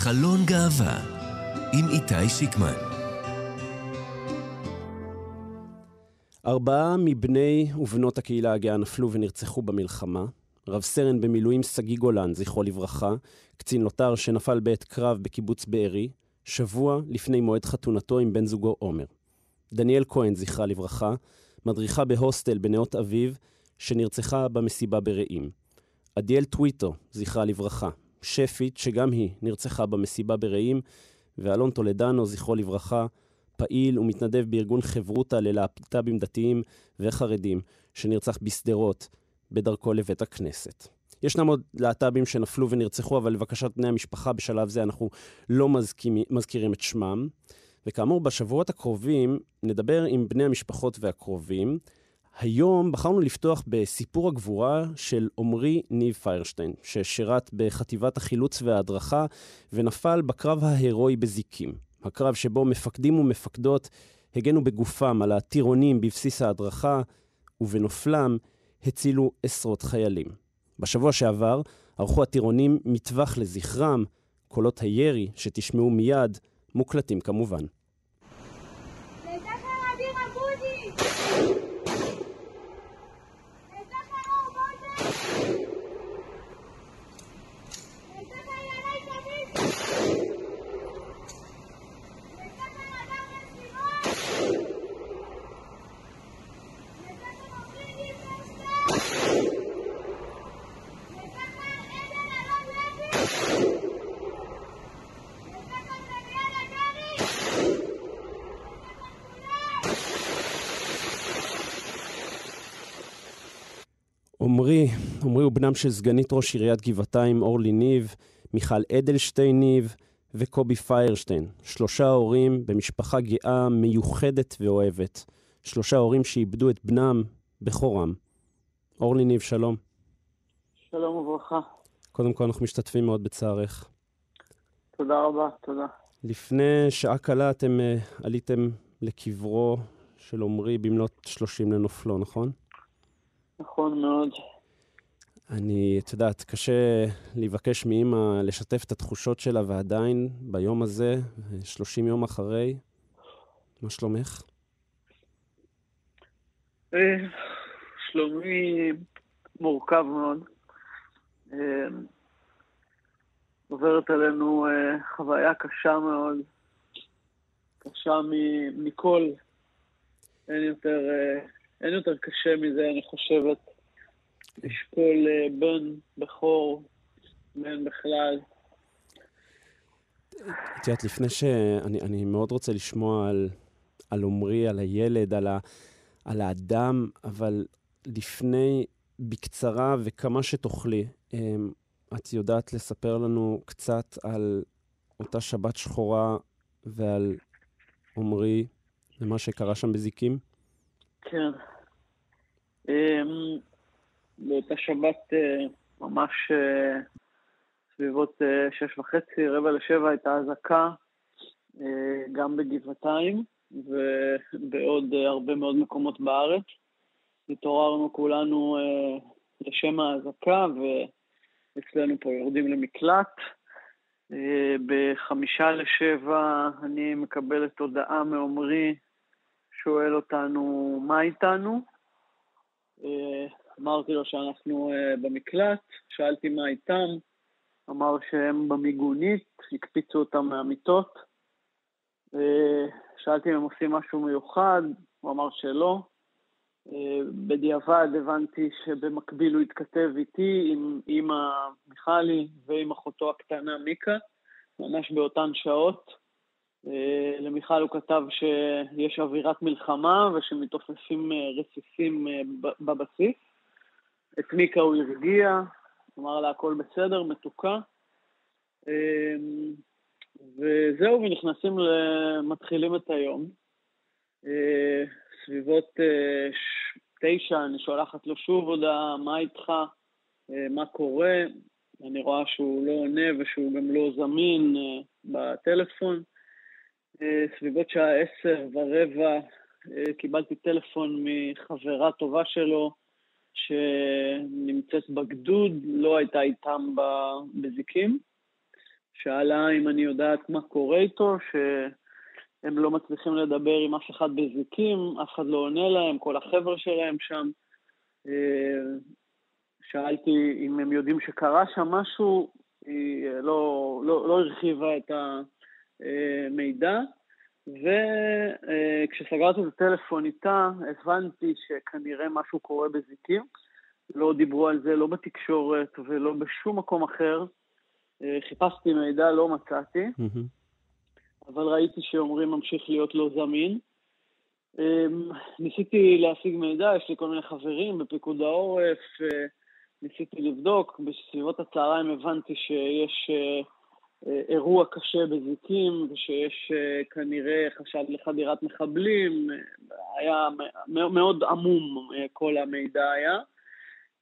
חלון גאווה עם איתי שיקמן. ארבעה מבני ובנות הקהילה הגאה נפלו ונרצחו במלחמה. רב סרן במילואים שגיא גולן, זכרו לברכה, קצין לוטר שנפל בעת קרב בקיבוץ בארי, שבוע לפני מועד חתונתו עם בן זוגו עומר. דניאל כהן, זכרה לברכה, מדריכה בהוסטל בנאות אביב, שנרצחה במסיבה ברעים. עדיאל טוויטו, זכרה לברכה, שפית, שגם היא נרצחה במסיבה ברעים, ואלון טולדנו, זכרו לברכה, פעיל ומתנדב בארגון חברותא ללהט"בים דתיים וחרדים, שנרצח בשדרות, בדרכו לבית הכנסת. ישנם עוד להט"בים שנפלו ונרצחו, אבל לבקשת בני המשפחה בשלב זה אנחנו לא מזכירים, מזכירים את שמם. וכאמור, בשבועות הקרובים נדבר עם בני המשפחות והקרובים. היום בחרנו לפתוח בסיפור הגבורה של עמרי ניב פיירשטיין, ששירת בחטיבת החילוץ וההדרכה ונפל בקרב ההירואי בזיקים. הקרב שבו מפקדים ומפקדות הגנו בגופם על הטירונים בבסיס ההדרכה, ובנופלם הצילו עשרות חיילים. בשבוע שעבר ערכו הטירונים מטווח לזכרם, קולות הירי שתשמעו מיד מוקלטים כמובן. עמרי, עמרי הוא בנם של סגנית ראש עיריית גבעתיים אורלי ניב, מיכל אדלשטיין ניב וקובי פיירשטיין. שלושה הורים במשפחה גאה, מיוחדת ואוהבת. שלושה הורים שאיבדו את בנם בכורם. אורלי ניב, שלום. שלום וברכה. קודם כל, אנחנו משתתפים מאוד בצערך. תודה רבה, תודה. לפני שעה קלה אתם uh, עליתם לקברו של עמרי במלאת 30 לנופלו, נכון? נכון מאוד. אני, את יודעת, קשה לבקש מאימא לשתף את התחושות שלה, ועדיין, ביום הזה, 30 יום אחרי, מה שלומך? אה, שלומי מורכב מאוד. אה, עוברת עלינו אה, חוויה קשה מאוד, קשה מכל. אין יותר אין יותר קשה מזה, אני חושבת, לשקול אה, בן בכור, בן בכלל. את יודעת, לפני ש... אני, אני מאוד רוצה לשמוע על, על עמרי, על הילד, על, ה, על האדם, אבל לפני, בקצרה וכמה שתוכלי, אמ, את יודעת לספר לנו קצת על אותה שבת שחורה ועל עמרי ומה שקרה שם בזיקים? כן. אמ, באותה שבת אה, ממש אה, סביבות אה, שש וחצי, רבע לשבע הייתה אזעקה, גם בגבעתיים ובעוד הרבה מאוד מקומות בארץ. התעוררנו כולנו לשם האזעקה, ואצלנו פה יורדים למקלט. בחמישה לשבע אני מקבלת הודעה מעומרי שואל אותנו מה איתנו. אה, אמרתי לו שאנחנו אה, במקלט, שאלתי מה איתם, אמר שהם במיגונית, הקפיצו אותם מהמיטות. אה, שאלתי אם הם עושים משהו מיוחד, הוא אמר שלא. בדיעבד הבנתי שבמקביל הוא התכתב איתי עם אימא מיכלי ועם אחותו הקטנה מיקה, ממש באותן שעות. אה, למיכל הוא כתב שיש אווירת מלחמה ושמתעופפים אה, רסיסים אה, בבסיס. את מיקה הוא הרגיע, אמר לה הכל בסדר, מתוקה. וזהו, ונכנסים, מתחילים את היום. סביבות תשע אני שולחת לו שוב הודעה, מה איתך, מה קורה. אני רואה שהוא לא עונה ושהוא גם לא זמין בטלפון. אה, סביבות שעה עשר ורבע אה, קיבלתי טלפון מחברה טובה שלו שנמצאת בגדוד, לא הייתה איתם בזיקים, שאלה אם אני יודעת מה קורה איתו, שהם לא מצליחים לדבר עם אף אחד בזיקים, אף אחד לא עונה להם, כל החבר'ה שלהם שם. שאלתי אם הם יודעים שקרה שם משהו, היא לא, לא, לא הרחיבה את המידע. וכשסגרתי את הטלפון איתה, הבנתי שכנראה משהו קורה בזיקים. לא דיברו על זה לא בתקשורת ולא בשום מקום אחר. חיפשתי מידע, לא מצאתי, אבל ראיתי שאומרים ממשיך להיות לא זמין. ניסיתי להשיג מידע, יש לי כל מיני חברים בפיקוד העורף, ניסיתי לבדוק, בסביבות הצהריים הבנתי שיש אה, אירוע קשה בזיקים ושיש אה, כנראה חשד לחדירת מחבלים, היה מאוד עמום אה, כל המידע היה,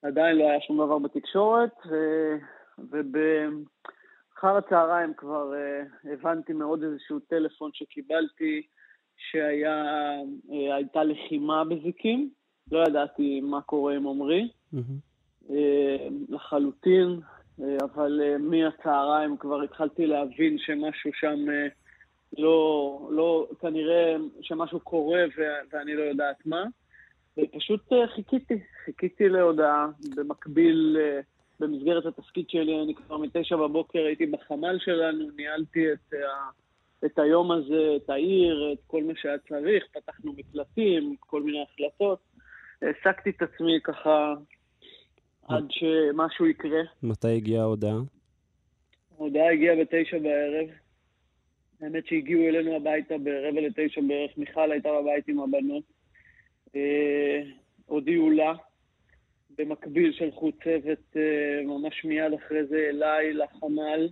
עדיין לא היה שום דבר בתקשורת, ובאחר הצהריים כבר הבנתי מעוד איזשהו טלפון שקיבלתי שהייתה לחימה בזיקים, לא ידעתי מה קורה עם עמרי. Mm-hmm. לחלוטין, אה, אבל אה, מהצהריים כבר התחלתי להבין שמשהו שם אה, לא, לא, כנראה שמשהו קורה ואני לא יודעת מה. ופשוט חיכיתי, חיכיתי להודעה. במקביל, במסגרת התפקיד שלי, אני כבר מתשע בבוקר הייתי בחמ"ל שלנו, ניהלתי את, את היום הזה, את העיר, את כל מה שהיה צריך, פתחנו מקלטים, כל מיני החלטות. העסקתי את עצמי ככה עד שמשהו יקרה. מתי הגיעה ההודעה? ההודעה הגיעה בתשע בערב. האמת שהגיעו אלינו הביתה ברבע לתשע בערך, מיכל הייתה בבית עם הבנות. אה, הודיעו לה, במקביל שלחו צוות אה, ממש מיד אחרי זה אליי, לחמ"ל,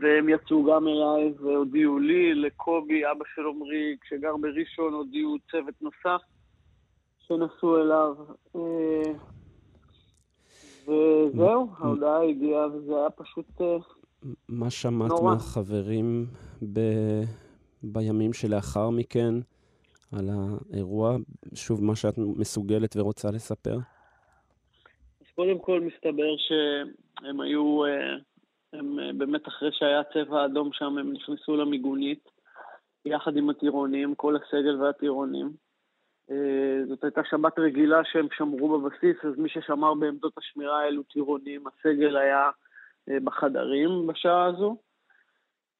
והם יצאו גם אליי והודיעו לי, לקובי, אבא של עמרי, כשגר בראשון, הודיעו צוות נוסף שנסעו אליו. אה, וזהו, ההודעה הגיעה, וזה היה פשוט נורא. מה שמעת מהחברים ב... בימים שלאחר מכן על האירוע? שוב, מה שאת מסוגלת ורוצה לספר? אז קודם כל מסתבר שהם היו, אה, הם אה, באמת אחרי שהיה צבע אדום שם, הם נכנסו למיגונית יחד עם הטירונים, כל הסגל והטירונים. אה, זאת הייתה שבת רגילה שהם שמרו בבסיס, אז מי ששמר בעמדות השמירה האלו טירונים, הסגל היה אה, בחדרים בשעה הזו.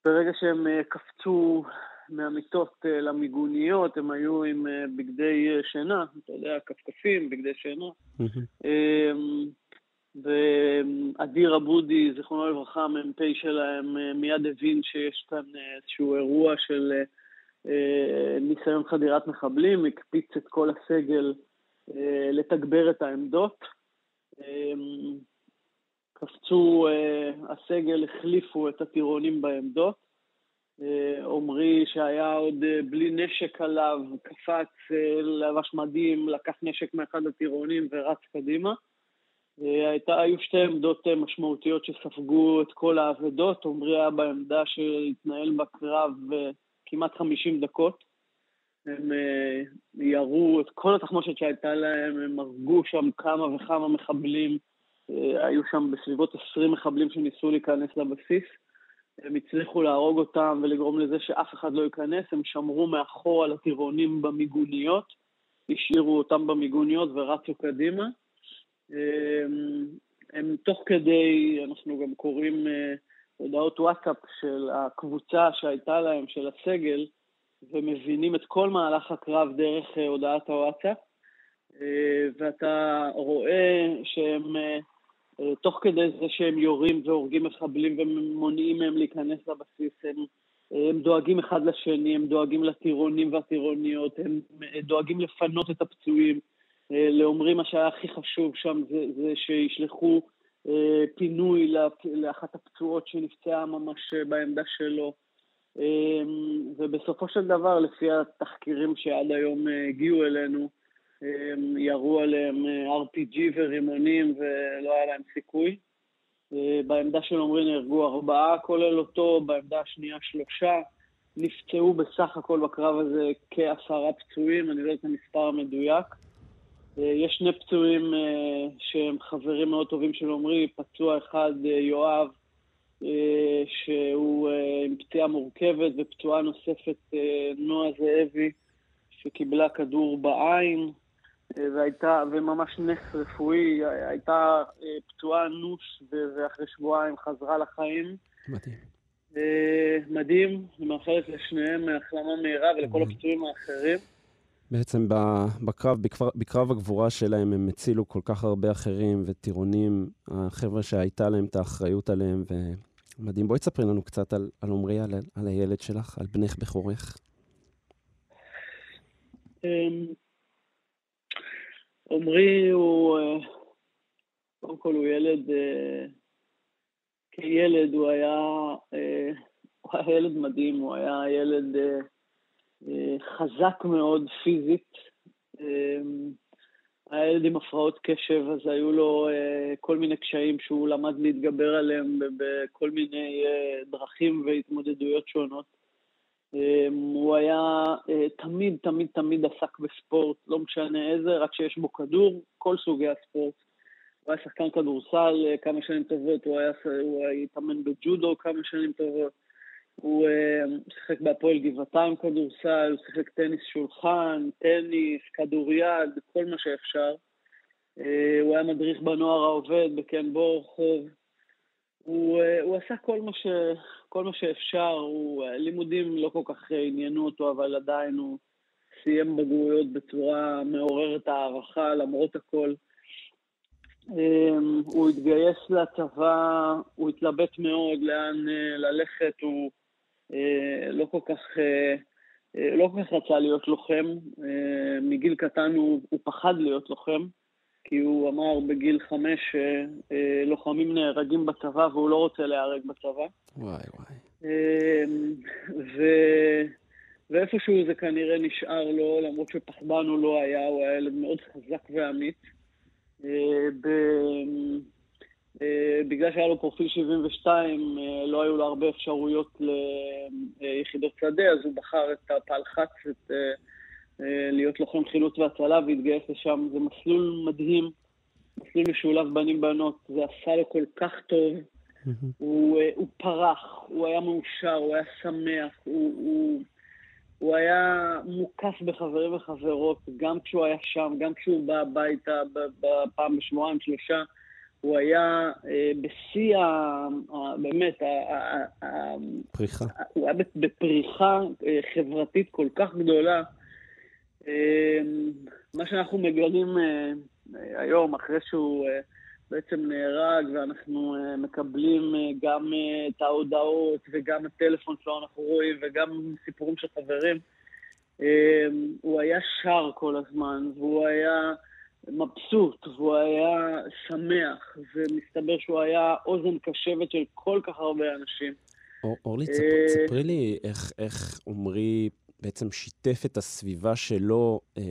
ברגע שהם אה, קפצו מהמיטות למיגוניות, הם היו עם בגדי שינה, אתה יודע, כפכפים, בגדי שינה. ואדיר אבודי, זיכרונו לברכה, המ"פ שלהם, מיד הבין שיש כאן איזשהו אירוע של ניסיון חדירת מחבלים, הקפיץ את כל הסגל אה, לתגבר את העמדות. אה, קפצו, הסגל החליפו את הטירונים בעמדות. עמרי, שהיה עוד בלי נשק עליו, קפץ, לבש מדים, לקח נשק מאחד הטירונים ורץ קדימה. הייתה, היו שתי עמדות משמעותיות שספגו את כל האבדות. עמרי היה בעמדה שהתנהל בקרב כמעט 50 דקות. הם uh, ירו את כל התחמושת שהייתה להם, הם הרגו שם כמה וכמה מחבלים. Uh, היו שם בסביבות 20 מחבלים שניסו להיכנס לבסיס. הם הצליחו להרוג אותם ולגרום לזה שאף אחד לא ייכנס, הם שמרו מאחור על הטירונים במיגוניות, השאירו אותם במיגוניות ורצו קדימה. הם, הם תוך כדי, אנחנו גם קוראים uh, הודעות וואטסאפ של הקבוצה שהייתה להם, של הסגל, ומבינים את כל מהלך הקרב דרך אה, הודעת הוואטסאפ, אה, ואתה רואה שהם, אה, תוך כדי זה שהם יורים והורגים מחבלים ומונעים מהם להיכנס לבסיס, הם, הם דואגים אחד לשני, הם דואגים לטירונים והטירוניות, הם דואגים לפנות את הפצועים. לאומרי מה שהיה הכי חשוב שם זה, זה שישלחו פינוי לאחת הפצועות שנפצעה ממש בעמדה שלו. אה, ובסופו של דבר, לפי התחקירים שעד היום אה, הגיעו אלינו, ירו עליהם RPG ורימונים ולא היה להם סיכוי. בעמדה של עומרי נהרגו ארבעה כולל אותו, בעמדה השנייה שלושה. נפצעו בסך הכל בקרב הזה כעשרה פצועים, אני לא יודע את המספר המדויק. אה, יש שני פצועים אה, שהם חברים מאוד טובים של עמרי, פצוע אחד, אה, יואב, שהוא עם פציעה מורכבת ופצועה נוספת, נועה זאבי, שקיבלה כדור בעין, והייתה, וממש נס רפואי, הייתה פצועה אנוש, ואחרי שבועיים חזרה לחיים. מדהים. מדהים, אני מאחלת לשניהם החלמה מהירה ולכל הפצועים האחרים. בעצם בקרב, בקרב, בקרב הגבורה שלהם הם הצילו כל כך הרבה אחרים וטירונים, החבר'ה שהייתה להם את האחריות עליהם, ומדהים. בואי תספרי לנו קצת על עמרי, על, על הילד שלך, על בנך בכורך. אמ, עמרי הוא, אה, קודם כל הוא ילד, אה, כילד הוא היה, אה, הוא היה ילד מדהים, הוא היה ילד חזק מאוד פיזית. היה ילד עם הפרעות קשב, אז היו לו כל מיני קשיים שהוא למד להתגבר עליהם בכל מיני דרכים והתמודדויות שונות. הוא היה תמיד, תמיד, תמיד עסק בספורט, לא משנה איזה, רק שיש בו כדור, כל סוגי הספורט. הוא היה שחקן כדורסל כמה שנים טובות, הוא היה, הוא היה התאמן בג'ודו כמה שנים טובות. הוא uh, שיחק בהפועל גבעתיים כדורסל, הוא שיחק טניס שולחן, טניס, כדוריד, כל מה שאפשר. Uh, הוא היה מדריך בנוער העובד, בקן בורחוב. הוא, uh, הוא עשה כל מה, ש, כל מה שאפשר, הוא, לימודים לא כל כך עניינו אותו, אבל עדיין הוא סיים בגרויות בצורה מעוררת הערכה, למרות הכל. הוא התגייס לצבא, הוא התלבט מאוד לאן ללכת, הוא אה, לא כל כך... אה, אה, לא כל כך רצה להיות לוחם, מגיל קטן הוא, הוא פחד להיות לוחם, כי הוא אמר בגיל חמש שלוחמים נהרגים בצבא והוא לא רוצה להיהרג בצבא. וואי וואי. ו... ואיפשהו זה כנראה נשאר לו, למרות שפחדן הוא לא היה, הוא היה ילד מאוד חזק ואמיץ. ב... אה, בגלל שהיה לו פרופיל 72, אה, לא היו לו הרבה אפשרויות ליחידות שדה, אז הוא בחר את הפלחץ, את, אה, להיות לוחם חילוץ והצלה והתגייס לשם. זה מסלול מדהים, מסלול משולב בנים-בנות, זה עשה לו כל כך טוב. הוא, הוא פרח, הוא היה מאושר, הוא היה שמח, הוא, הוא, הוא היה מוקף בחברים וחברות, גם כשהוא היה שם, גם כשהוא בא הביתה פעם בשבועיים, שלושה. הוא היה אה, בשיא, באמת, פריחה. הוא היה בפריחה אה, חברתית כל כך גדולה. אה, מה שאנחנו מגלים היום, אחרי שהוא בעצם נהרג, ואנחנו מקבלים גם את ההודעות וגם הטלפון שלו אנחנו רואים, וגם סיפורים של חברים, הוא היה שר כל הזמן, והוא היה... מבסוט, והוא היה שמח, ומסתבר שהוא היה אוזן קשבת של כל כך הרבה אנשים. אורלי, ספרי אה, לי איך עמרי בעצם שיתף את הסביבה שלו, אה,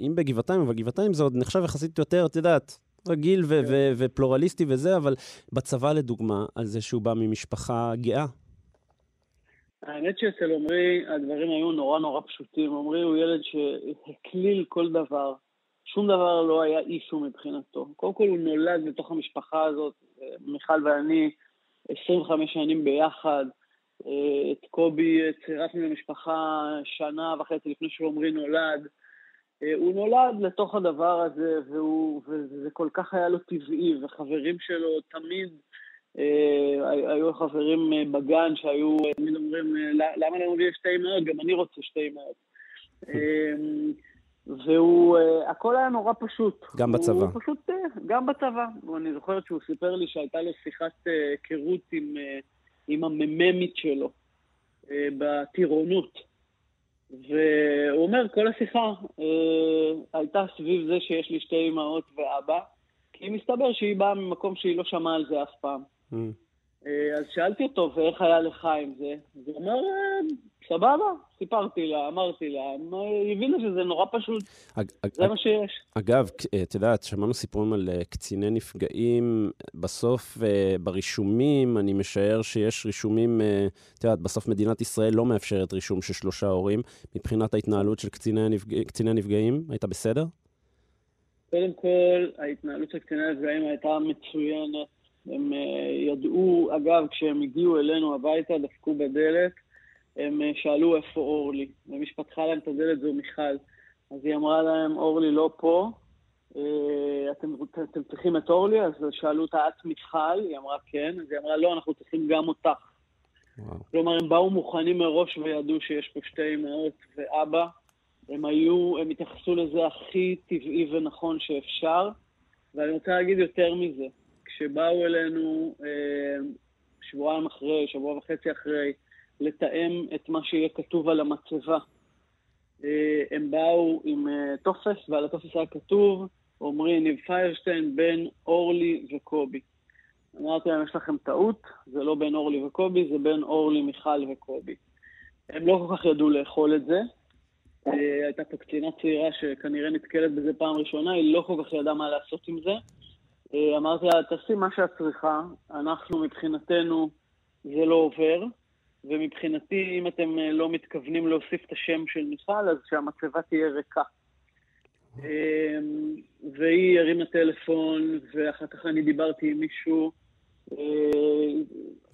אם בגבעתיים, אבל גבעתיים זה עוד נחשב יחסית יותר, את יודעת, רגיל ו- כן. ו- ופלורליסטי וזה, אבל בצבא לדוגמה, על זה שהוא בא ממשפחה גאה. האמת שאצל עמרי הדברים היו נורא נורא פשוטים. עמרי הוא ילד שהקליל כל דבר. שום דבר לא היה אישו מבחינתו. קודם כל הוא נולד בתוך המשפחה הזאת, מיכל ואני 25 שנים ביחד. את קובי צירפנו למשפחה שנה וחצי לפני שעומרי נולד. הוא נולד לתוך הדבר הזה, והוא, וזה כל כך היה לו טבעי, וחברים שלו תמיד אה, היו חברים בגן שהיו תמיד אומרים, למה לנו יש שתי אמהות? גם אני רוצה שתי אמהות. והוא, uh, הכל היה נורא פשוט. גם בצבא. הוא פשוט, uh, גם בצבא. אני זוכרת שהוא סיפר לי שהייתה לו שיחת היכרות uh, עם, uh, עם המממית שלו uh, בטירונות. והוא אומר, כל השיחה uh, הייתה סביב זה שיש לי שתי אמהות ואבא, כי מסתבר שהיא באה ממקום שהיא לא שמעה על זה אף פעם. Mm. אז שאלתי אותו, ואיך היה לך עם זה? אז הוא אומר, סבבה, סיפרתי לה, אמרתי לה, היא הבינה שזה נורא פשוט, אג, זה אג, מה שיש. אגב, את יודעת, שמענו סיפורים על אה, קציני נפגעים, בסוף אה, ברישומים, אני משער שיש רישומים, אה, את יודעת, בסוף מדינת ישראל לא מאפשרת רישום של שלושה הורים. מבחינת ההתנהלות של קציני, הנפג... קציני הנפגעים, הייתה בסדר? קודם כל, ההתנהלות של קציני הנפגעים הייתה מצוינת. הם ידעו, אגב, כשהם הגיעו אלינו הביתה, דפקו בדלת, הם שאלו איפה אורלי, ומי שפתחה להם את הדלת זו מיכל. אז היא אמרה להם, אורלי לא פה, אתם, אתם צריכים את אורלי? אז שאלו אותה, את מיכל? היא אמרה כן. אז היא אמרה, לא, אנחנו צריכים גם אותך. וואו. כלומר, הם באו מוכנים מראש וידעו שיש פה שתי אמהות ואבא. הם היו, הם התייחסו לזה הכי טבעי ונכון שאפשר. ואני רוצה להגיד יותר מזה. כשבאו אלינו אה, שבועיים אחרי, שבוע וחצי אחרי, לתאם את מה שיהיה כתוב על המצבה, אה, הם באו עם אה, טופס, ועל הטופס היה כתוב, עמרי ניב פיירשטיין, בין אורלי וקובי. אמרתי להם, יש לכם טעות, זה לא בין אורלי וקובי, זה בין אורלי, מיכל וקובי. הם לא כל כך ידעו לאכול את זה. אה, הייתה פה קצינה צעירה שכנראה נתקלת בזה פעם ראשונה, היא לא כל כך ידעה מה לעשות עם זה. אמרתי לה, תעשי מה שאת צריכה, אנחנו מבחינתנו זה לא עובר, ומבחינתי, אם אתם אה, לא מתכוונים להוסיף את השם של מיכל, אז שהמצבה תהיה ריקה. והיא הרימה טלפון, ואחר כך אני דיברתי עם מישהו.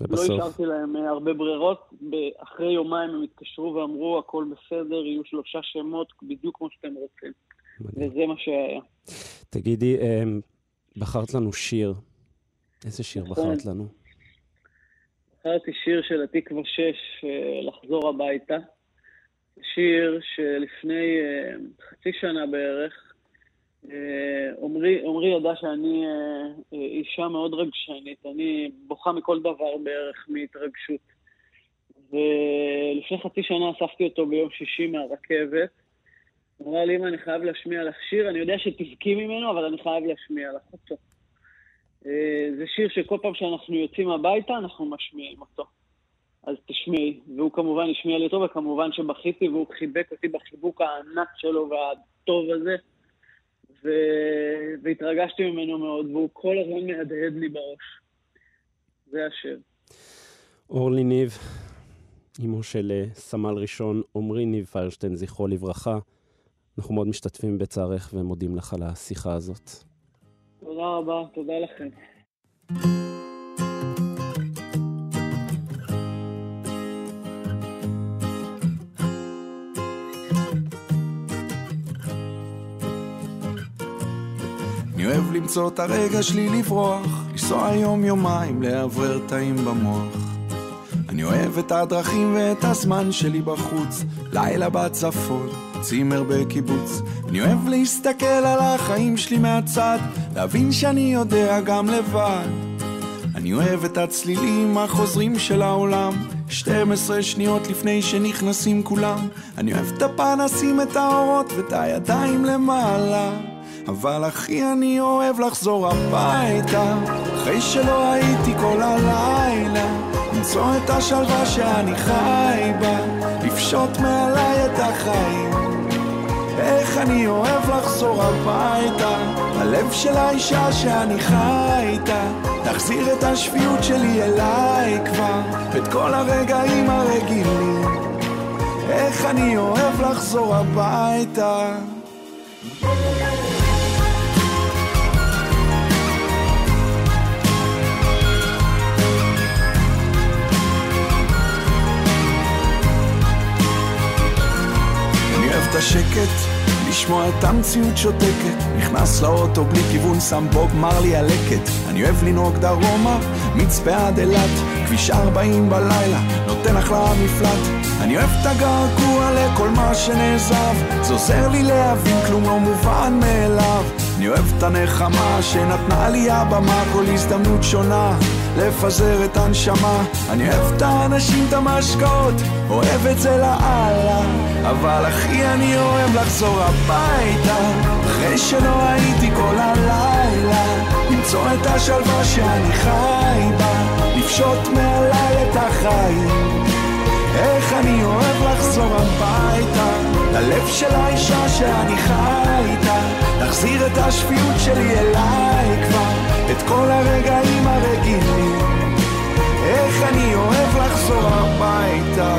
ובסוף? לא השארתי להם הרבה ברירות. אחרי יומיים הם התקשרו ואמרו, הכל בסדר, יהיו שלושה שמות, בדיוק כמו שאתם רוצים. מדהים. וזה מה שהיה. תגידי, בחרת לנו שיר. איזה שיר נכון. בחרת לנו? בחרתי שיר של התקווה 6, לחזור הביתה. שיר שלפני אה, חצי שנה בערך, אה, עמרי ידע שאני אה, אישה מאוד רגשנית, אני בוכה מכל דבר בערך מהתרגשות. ולפני חצי שנה אספתי אותו ביום שישי מהרכבת. אמרה לי, אמא, אני חייב להשמיע לך שיר, אני יודע שתבכי ממנו, אבל אני חייב להשמיע לך אותו. זה שיר שכל פעם שאנחנו יוצאים הביתה, אנחנו משמיעים אותו. אז תשמעי. והוא כמובן השמיע לי אותו, וכמובן שבכיתי, והוא חיבק אותי בחיבוק הענק שלו והטוב הזה, ו... והתרגשתי ממנו מאוד, והוא כל הזמן מהדהד לי בראש. זה השם. אורלי ניב, אמו של אה, סמל ראשון עמרי ניב פיירשטיין, זכרו לברכה. אנחנו מאוד משתתפים בצערך ומודים לך על השיחה הזאת. תודה רבה, תודה לכם. אוהב למצוא את הרגע שלי לברוח, לנסוע יום-יומיים, לאוורר תאים במוח. אני אוהב את הדרכים ואת הזמן שלי בחוץ, לילה בצפון, צימר בקיבוץ. אני אוהב להסתכל על החיים שלי מהצד, להבין שאני יודע גם לבד. אני אוהב את הצלילים החוזרים של העולם, 12 שניות לפני שנכנסים כולם. אני אוהב את הפנסים, את האורות ואת הידיים למעלה. אבל אחי אני אוהב לחזור הביתה אחרי שלא הייתי כל הלילה למצוא את השלווה שאני חי בה לפשוט מעליי את החיים איך אני אוהב לחזור הביתה? הלב של האישה שאני חי איתה תחזיר את השפיות שלי אליי כבר את כל הרגעים הרגילים. איך אני אוהב לחזור הביתה את השקט, לשמוע את המציאות שותקת. נכנס לאוטו בלי כיוון, שם בוב מרלי הלקט. אני אוהב לנהוג דרומה, מצפה עד אילת, כביש 40 בלילה, נותן אחלה מפלט. אני אוהב את הגעגוע לכל מה שנעזב, זה עוזר לי להבין כלום לא מובן מאליו. אני אוהב את הנחמה שנתנה לי הבמה, כל הזדמנות שונה. לפזר את הנשמה. אני אוהב את האנשים, את המשקאות, אוהב את זה לאללה. אבל אחי אני אוהב לחזור הביתה. אחרי שלא הייתי כל הלילה למצוא את השלווה שאני חי בה. לפשוט מעליי את החיים. איך אני אוהב לחזור הביתה. ללב של האישה שאני חי איתה תחזיר את השפיות שלי אליי כבר את כל הרגעים הרגילים. איך אני אוהב לחזור הביתה.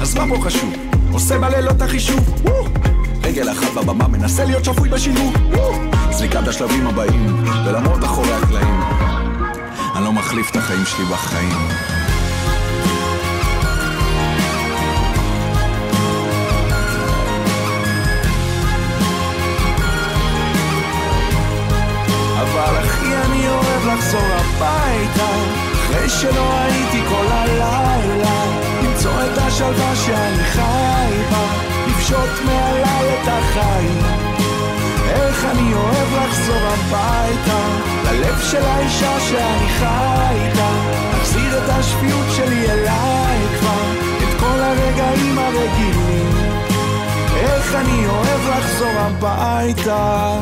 אז מה פה חשוב? עושה בלילות החישוב. רגל אחת בבמה מנסה להיות שפוי בשילוב. זריקת השלבים הבאים, ולמרות אחורי הקלעים. אני לא מחליף את החיים שלי בחיים. אבל אחי אני אוהב לחזור הביתה אחרי שלא הייתי כל הלילה למצוא את השלווה שאני חי בה לפשוט מעליי את החיים איך אני אוהב לחזור הביתה ללב של האישה שאני חי איתה להחזיר את השפיות שלי אליי כבר את כל הרגעים הרגילים. איך אני אוהב לחזור הביתה